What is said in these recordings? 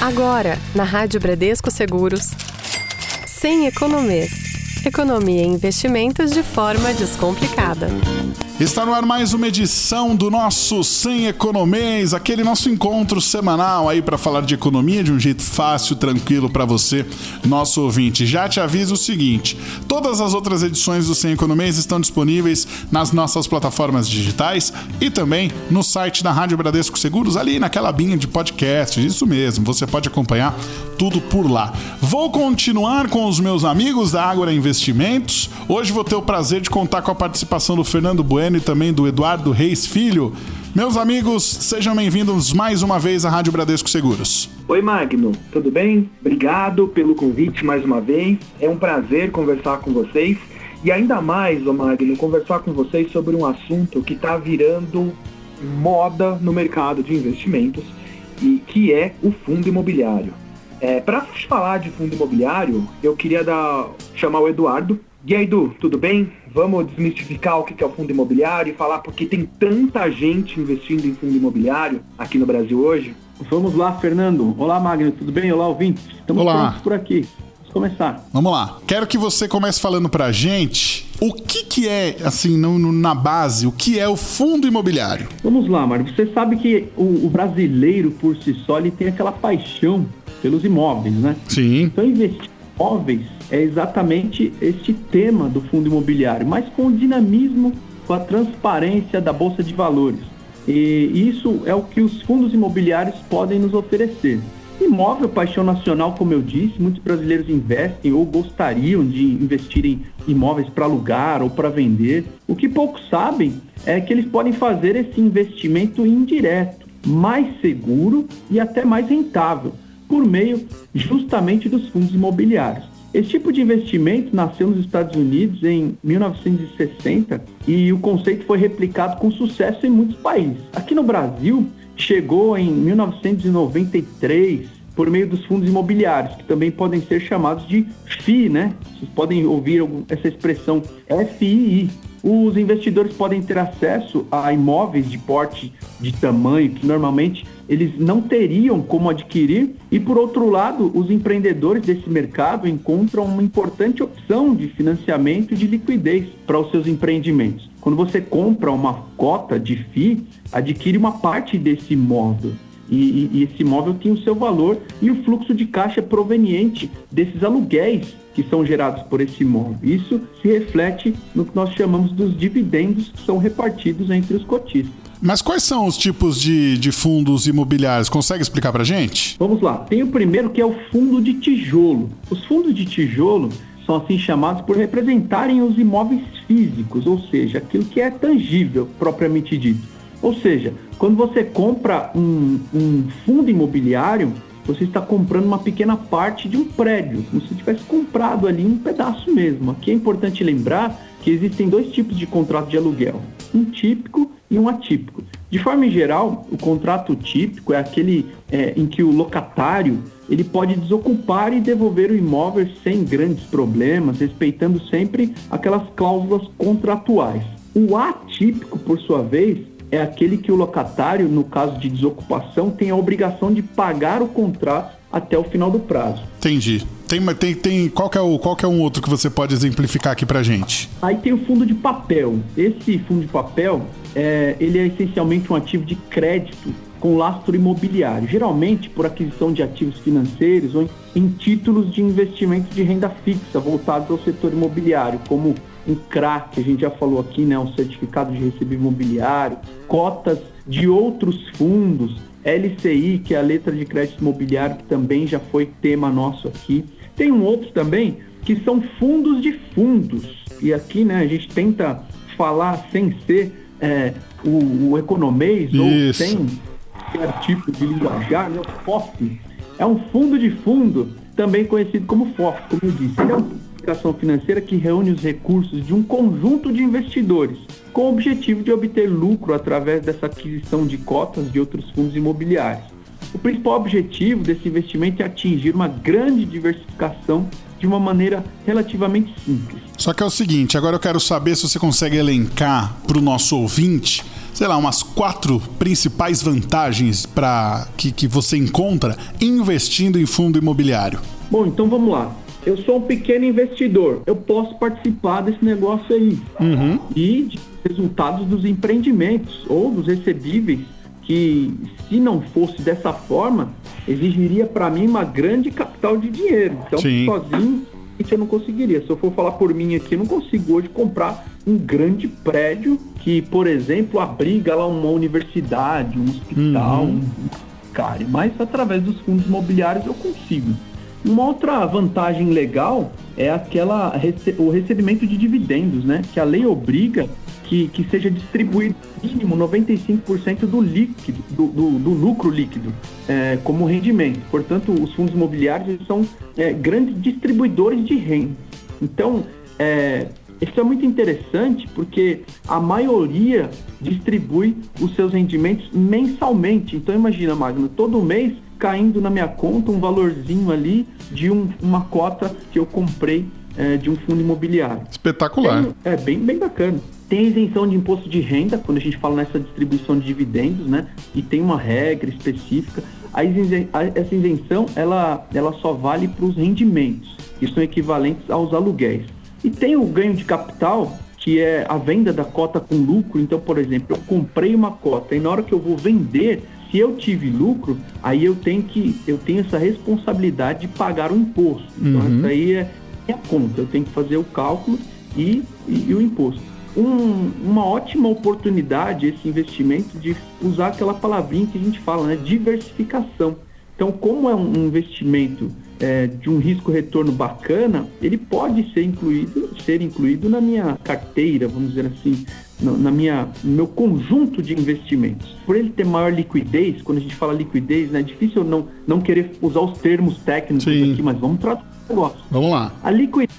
Agora, na Rádio Bradesco Seguros, sem economês. Economia e investimentos de forma descomplicada. Está no ar mais uma edição do nosso Sem Economês, aquele nosso encontro semanal aí para falar de economia de um jeito fácil, tranquilo para você, nosso ouvinte. Já te aviso o seguinte: todas as outras edições do Sem Economês estão disponíveis nas nossas plataformas digitais e também no site da Rádio Bradesco Seguros, ali naquela binha de podcast. Isso mesmo, você pode acompanhar tudo por lá. Vou continuar com os meus amigos da Ágora Investimentos. Hoje vou ter o prazer de contar com a participação do Fernando Bueno e também do Eduardo Reis Filho. Meus amigos, sejam bem-vindos mais uma vez à Rádio Bradesco Seguros. Oi, Magno, tudo bem? Obrigado pelo convite mais uma vez. É um prazer conversar com vocês. E ainda mais, ô Magno, conversar com vocês sobre um assunto que está virando moda no mercado de investimentos e que é o fundo imobiliário. É, Para falar de fundo imobiliário, eu queria dar, chamar o Eduardo. E aí, Edu, tudo bem? Vamos desmistificar o que é o fundo imobiliário e falar porque tem tanta gente investindo em fundo imobiliário aqui no Brasil hoje? Vamos lá, Fernando. Olá, Magno, tudo bem? Olá, ouvintes. Estamos Olá. prontos por aqui. Vamos começar. Vamos lá. Quero que você comece falando pra gente o que, que é, assim, no- no- na base, o que é o fundo imobiliário. Vamos lá, Mário. Você sabe que o, o brasileiro, por si só, ele tem aquela paixão pelos imóveis, né? Sim. Então, investir em imóveis é exatamente este tema do fundo imobiliário, mas com o dinamismo, com a transparência da Bolsa de Valores. E isso é o que os fundos imobiliários podem nos oferecer. Imóvel, paixão nacional, como eu disse, muitos brasileiros investem ou gostariam de investir em imóveis para alugar ou para vender. O que poucos sabem é que eles podem fazer esse investimento indireto, mais seguro e até mais rentável por meio justamente dos fundos imobiliários. Esse tipo de investimento nasceu nos Estados Unidos em 1960 e o conceito foi replicado com sucesso em muitos países. Aqui no Brasil, chegou em 1993 por meio dos fundos imobiliários, que também podem ser chamados de FII, né? Vocês podem ouvir essa expressão FII. Os investidores podem ter acesso a imóveis de porte de tamanho que normalmente eles não teriam como adquirir e por outro lado, os empreendedores desse mercado encontram uma importante opção de financiamento e de liquidez para os seus empreendimentos. Quando você compra uma cota de FII, adquire uma parte desse imóvel. E, e- esse imóvel tem o seu valor e o fluxo de caixa proveniente desses aluguéis que são gerados por esse imóvel. Isso se reflete no que nós chamamos dos dividendos que são repartidos entre os cotistas. Mas quais são os tipos de, de fundos imobiliários? Consegue explicar pra gente? Vamos lá, tem o primeiro que é o fundo de tijolo. Os fundos de tijolo são assim chamados por representarem os imóveis físicos, ou seja, aquilo que é tangível propriamente dito. Ou seja, quando você compra um, um fundo imobiliário, você está comprando uma pequena parte de um prédio, como se tivesse comprado ali um pedaço mesmo. Aqui é importante lembrar que existem dois tipos de contrato de aluguel, um típico e um atípico. De forma geral, o contrato típico é aquele é, em que o locatário ele pode desocupar e devolver o imóvel sem grandes problemas, respeitando sempre aquelas cláusulas contratuais. O atípico, por sua vez, é aquele que o locatário, no caso de desocupação, tem a obrigação de pagar o contrato até o final do prazo. Entendi. Tem, tem, tem, qual, que é o, qual é um outro que você pode exemplificar aqui pra gente? Aí tem o fundo de papel. Esse fundo de papel, é, ele é essencialmente um ativo de crédito com lastro imobiliário, geralmente por aquisição de ativos financeiros ou em, em títulos de investimento de renda fixa voltados ao setor imobiliário, como um CRA, que a gente já falou aqui, né, um certificado de recebível imobiliário, cotas de outros fundos, LCI, que é a letra de crédito imobiliário, que também já foi tema nosso aqui. Tem um outro também, que são fundos de fundos. E aqui, né, a gente tenta falar sem ser é, o, o economês ou Isso. sem qualquer tipo de linguajar, né? O FOF é um fundo de fundo, também conhecido como FOF, como eu disse. Ele é uma aplicação financeira que reúne os recursos de um conjunto de investidores, com o objetivo de obter lucro através dessa aquisição de cotas de outros fundos imobiliários. O principal objetivo desse investimento é atingir uma grande diversificação de uma maneira relativamente simples. Só que é o seguinte, agora eu quero saber se você consegue elencar para o nosso ouvinte, sei lá, umas quatro principais vantagens para que, que você encontra investindo em fundo imobiliário? Bom, então vamos lá. Eu sou um pequeno investidor, eu posso participar desse negócio aí uhum. e de resultados dos empreendimentos ou dos recebíveis que, se não fosse dessa forma, exigiria para mim uma grande capital de dinheiro. Então, Sim. sozinho, isso eu não conseguiria. Se eu for falar por mim aqui, eu não consigo hoje comprar um grande prédio que, por exemplo, abriga lá uma universidade, um hospital, uhum. um cara. Mas através dos fundos imobiliários eu consigo. Uma outra vantagem legal é aquela o recebimento de dividendos, né? Que a lei obriga que, que seja distribuído mínimo 95% do líquido, do, do, do lucro líquido, é, como rendimento. Portanto, os fundos imobiliários são é, grandes distribuidores de renda. Então, é, isso é muito interessante porque a maioria distribui os seus rendimentos mensalmente. Então imagina, Magno, todo mês caindo na minha conta um valorzinho ali de um, uma cota que eu comprei é, de um fundo imobiliário. Espetacular. Tem, é bem, bem bacana. Tem isenção de imposto de renda, quando a gente fala nessa distribuição de dividendos, né? E tem uma regra específica. A isenção, essa isenção, ela, ela só vale para os rendimentos, que são equivalentes aos aluguéis. E tem o ganho de capital, que é a venda da cota com lucro. Então, por exemplo, eu comprei uma cota e na hora que eu vou vender, se eu tive lucro, aí eu tenho que eu tenho essa responsabilidade de pagar o imposto. Então, uhum. essa aí é minha conta. Eu tenho que fazer o cálculo e, e, e o imposto. Um, uma ótima oportunidade esse investimento de usar aquela palavrinha que a gente fala, né? Diversificação. Então, como é um investimento é, de um risco-retorno bacana, ele pode ser incluído, ser incluído na minha carteira, vamos dizer assim, na minha, no meu conjunto de investimentos. Por ele ter maior liquidez, quando a gente fala liquidez, né, é difícil não, não querer usar os termos técnicos Sim. aqui, mas vamos tratar o negócio. Vamos lá. A liquidez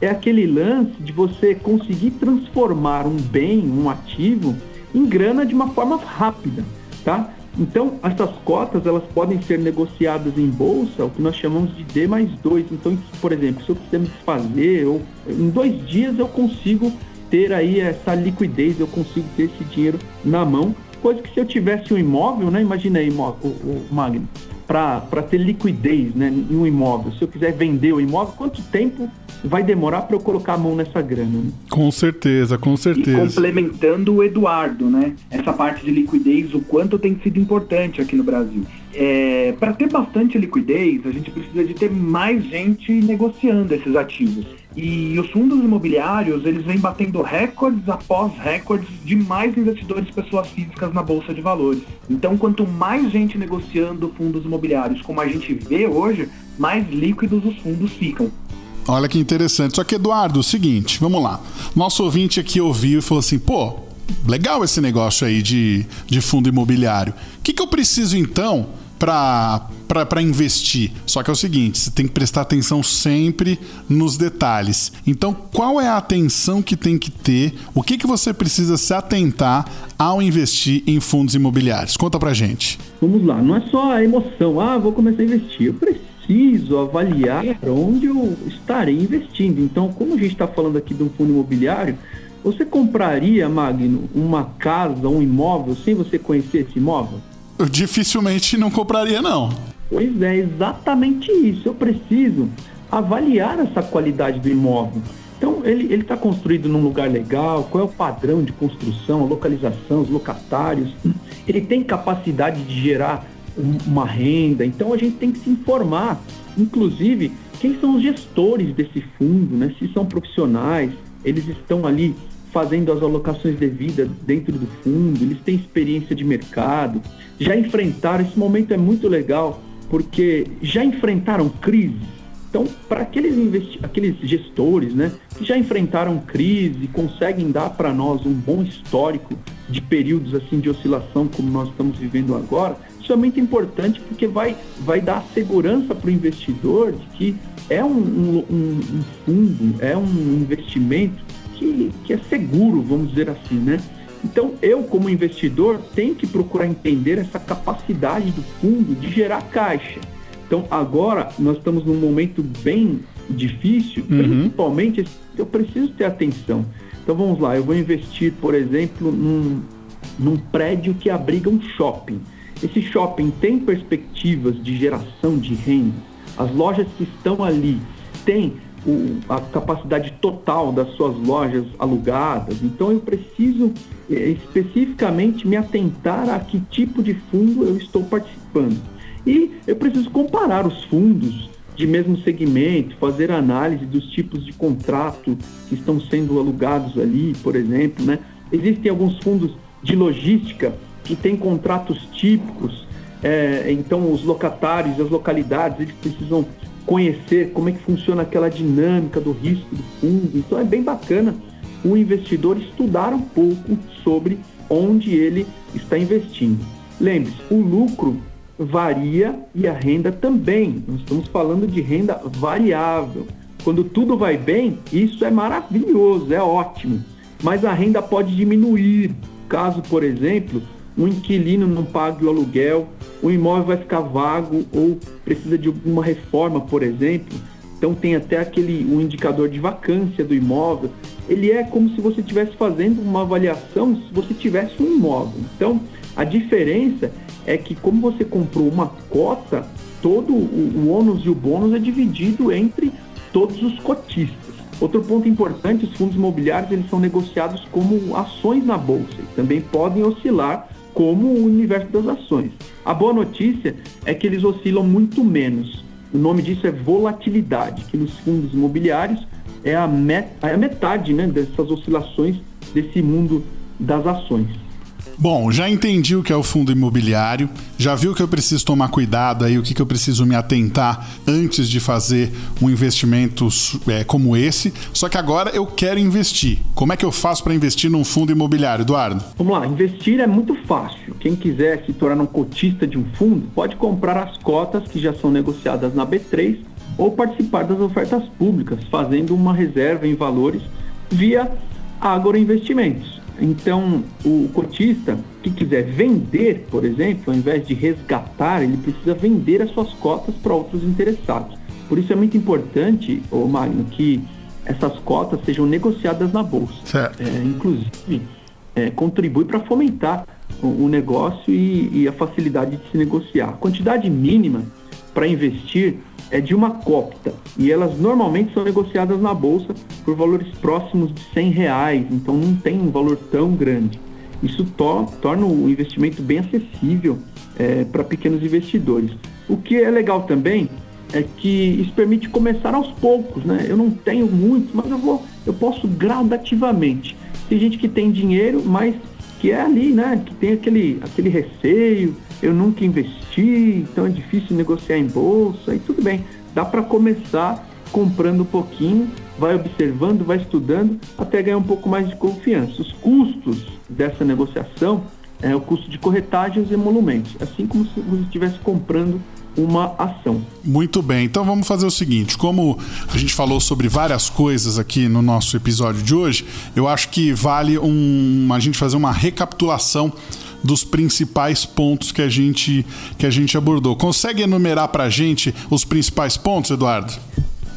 é aquele lance de você conseguir transformar um bem, um ativo, em grana de uma forma rápida, tá? Então, essas cotas elas podem ser negociadas em bolsa, o que nós chamamos de D mais 2. Então, por exemplo, se eu quiser me desfazer, ou, em dois dias eu consigo ter aí essa liquidez, eu consigo ter esse dinheiro na mão. Coisa que se eu tivesse um imóvel, né? Imagina aí, o, o Magno, para ter liquidez né, em um imóvel. Se eu quiser vender o imóvel, quanto tempo vai demorar para eu colocar a mão nessa grana. Né? Com certeza, com certeza. E complementando o Eduardo, né? Essa parte de liquidez, o quanto tem sido importante aqui no Brasil. É, para ter bastante liquidez, a gente precisa de ter mais gente negociando esses ativos. E os fundos imobiliários, eles vêm batendo recordes após recordes de mais investidores pessoas físicas na bolsa de valores. Então, quanto mais gente negociando fundos imobiliários, como a gente vê hoje, mais líquidos os fundos ficam. Olha que interessante. Só que, Eduardo, o seguinte, vamos lá. Nosso ouvinte aqui ouviu e falou assim: pô, legal esse negócio aí de, de fundo imobiliário. O que, que eu preciso então para investir? Só que é o seguinte: você tem que prestar atenção sempre nos detalhes. Então, qual é a atenção que tem que ter? O que, que você precisa se atentar ao investir em fundos imobiliários? Conta pra gente. Vamos lá, não é só a emoção, ah, vou começar a investir. Eu preciso avaliar onde eu estarei investindo. Então, como a gente está falando aqui de um fundo imobiliário, você compraria, Magno, uma casa, um imóvel, sem você conhecer esse imóvel? Eu dificilmente não compraria, não. Pois é, exatamente isso. Eu preciso avaliar essa qualidade do imóvel. Então, ele está construído num lugar legal, qual é o padrão de construção, a localização, os locatários. Ele tem capacidade de gerar uma renda. Então a gente tem que se informar, inclusive, quem são os gestores desse fundo, né? Se são profissionais, eles estão ali fazendo as alocações devidas dentro do fundo, eles têm experiência de mercado, já enfrentaram, esse momento é muito legal, porque já enfrentaram crise. Então, para aqueles, aqueles gestores né, que já enfrentaram crise, conseguem dar para nós um bom histórico de períodos assim de oscilação como nós estamos vivendo agora, isso é muito importante porque vai, vai dar segurança para o investidor de que é um, um, um, fundo, é um investimento que, que é seguro, vamos dizer assim, né? Então, eu, como investidor, tenho que procurar entender essa capacidade do fundo de gerar caixa. Então, agora, nós estamos num momento bem difícil, uhum. principalmente eu preciso ter atenção. Então, vamos lá, eu vou investir, por exemplo, num, num prédio que abriga um shopping. Esse shopping tem perspectivas de geração de renda. As lojas que estão ali têm o, a capacidade total das suas lojas alugadas. Então eu preciso é, especificamente me atentar a que tipo de fundo eu estou participando. E eu preciso comparar os fundos de mesmo segmento, fazer análise dos tipos de contrato que estão sendo alugados ali, por exemplo, né? Existem alguns fundos de logística que têm contratos típicos, é, então os locatários, as localidades, eles precisam conhecer como é que funciona aquela dinâmica do risco do fundo. Então é bem bacana o investidor estudar um pouco sobre onde ele está investindo. Lembre-se, o lucro varia e a renda também. Nós estamos falando de renda variável. Quando tudo vai bem, isso é maravilhoso, é ótimo. Mas a renda pode diminuir. Caso, por exemplo, um inquilino não pague o aluguel, o imóvel vai ficar vago ou precisa de alguma reforma, por exemplo. Então tem até aquele um indicador de vacância do imóvel. Ele é como se você estivesse fazendo uma avaliação se você tivesse um imóvel. Então a diferença é que como você comprou uma cota, todo o, o ônus e o bônus é dividido entre todos os cotistas. Outro ponto importante, os fundos imobiliários eles são negociados como ações na bolsa e também podem oscilar como o universo das ações. A boa notícia é que eles oscilam muito menos. O nome disso é volatilidade, que nos fundos imobiliários é a, met é a metade né, dessas oscilações desse mundo das ações. Bom, já entendi o que é o fundo imobiliário, já viu que eu preciso tomar cuidado aí, o que, que eu preciso me atentar antes de fazer um investimento é, como esse. Só que agora eu quero investir. Como é que eu faço para investir num fundo imobiliário, Eduardo? Vamos lá, investir é muito fácil. Quem quiser se tornar um cotista de um fundo pode comprar as cotas que já são negociadas na B3 ou participar das ofertas públicas, fazendo uma reserva em valores via agroinvestimentos. Então, o cotista que quiser vender, por exemplo, ao invés de resgatar, ele precisa vender as suas cotas para outros interessados. Por isso é muito importante, ô Magno, que essas cotas sejam negociadas na bolsa. Certo. É, inclusive, é, contribui para fomentar o, o negócio e, e, a facilidade de se negociar. A quantidade mínima para investir é de uma copta e elas normalmente são negociadas na bolsa por valores próximos de 100 reais, então não tem um valor tão grande. Isso to torna o investimento bem acessível é, para pequenos investidores. O que é legal também é que isso permite começar aos poucos, né? Eu não tenho muito, mas eu vou, eu posso gradativamente. Tem gente que tem dinheiro, mas que é ali, né? Que tem aquele, aquele receio, eu nunca investi, então é difícil negociar em bolsa e tudo bem. Dá para começar comprando um pouquinho, vai observando, vai estudando até ganhar um pouco mais de confiança. Os custos dessa negociação é o custo de corretagem e emolumentos, assim como se você estivesse comprando uma ação. Muito bem, então vamos fazer o seguinte: como a gente falou sobre várias coisas aqui no nosso episódio de hoje, eu acho que vale um, a gente fazer uma recapitulação dos principais pontos que a gente, que a gente abordou. Consegue enumerar para a gente os principais pontos, Eduardo?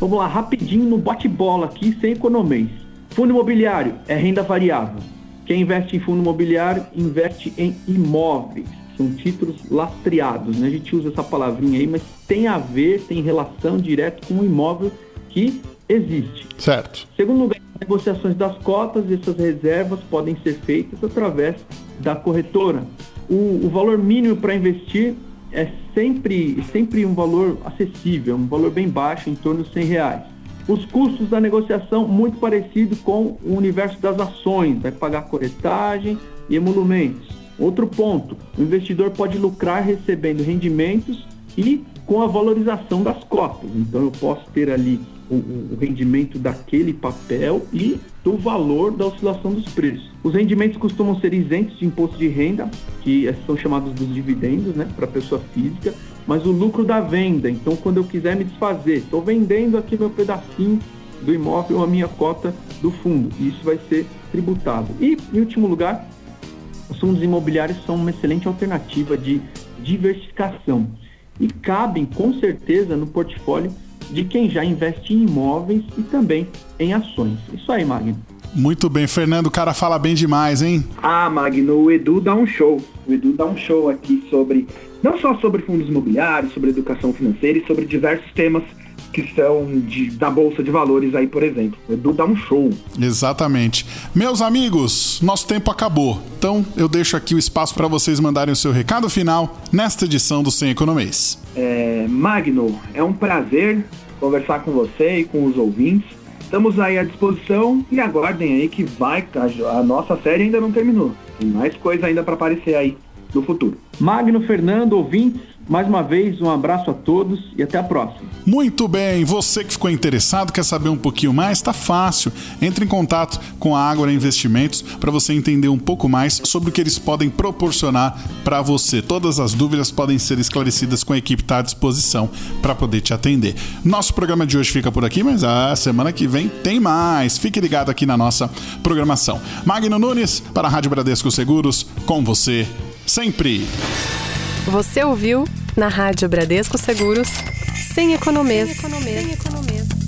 Vamos lá, rapidinho no bate-bola aqui, sem economês. Fundo imobiliário é renda variável. Quem investe em fundo imobiliário investe em imóveis. São títulos lastreados, né? A gente usa essa palavrinha aí, mas tem a ver, tem relação direta com o imóvel que existe. Certo. Segundo lugar, negociações das cotas e essas reservas podem ser feitas através da corretora. O, o valor mínimo para investir é sempre, sempre um valor acessível, um valor bem baixo, em torno de 100 reais. Os custos da negociação muito parecido com o universo das ações, vai pagar corretagem e emolumentos. Outro ponto, o investidor pode lucrar recebendo rendimentos e com a valorização das cotas. Então eu posso ter ali o, o, rendimento daquele papel e do valor da oscilação dos preços. Os rendimentos costumam ser isentos de imposto de renda, que são chamados dos dividendos, né, para pessoa física, mas o lucro da venda. Então, quando eu quiser me desfazer, estou vendendo aqui meu pedacinho do imóvel, a minha cota do fundo, isso vai ser tributado. E, em último lugar, os fundos imobiliários são uma excelente alternativa de diversificação e cabem com certeza no portfólio de quem já investe em imóveis e também em ações. Isso aí, Magno. Muito bem, Fernando, o cara fala bem demais, hein? Ah, Magno, o Edu dá um show. O Edu dá um show aqui sobre, não só sobre fundos imobiliários, sobre educação financeira e sobre diversos temas que são de, da Bolsa de Valores aí, por exemplo. O Edu dá um show. Exatamente. Meus amigos, nosso tempo acabou. Então eu deixo aqui o espaço para vocês mandarem o seu recado final nesta edição do Sem Economês. É, Magno, é um prazer conversar com você e com os ouvintes. Estamos aí à disposição e aguardem aí que vai, a, a nossa série ainda não terminou. Tem mais coisa ainda para aparecer aí no futuro. Magno, Fernando, ouvintes, mais uma vez, um abraço a todos e até a próxima. Muito bem, você que ficou interessado, quer saber um pouquinho mais, está fácil. Entre em contato com a Ágora Investimentos para você entender um pouco mais sobre o que eles podem proporcionar para você. Todas as dúvidas podem ser esclarecidas com a equipe está à disposição para poder te atender. Nosso programa de hoje fica por aqui, mas a semana que vem tem mais. Fique ligado aqui na nossa programação. Magno Nunes para a Rádio Bradesco Seguros, com você sempre. Você ouviu na Rádio Bradesco Seguros, sem economês. Sem economês. Sem economês.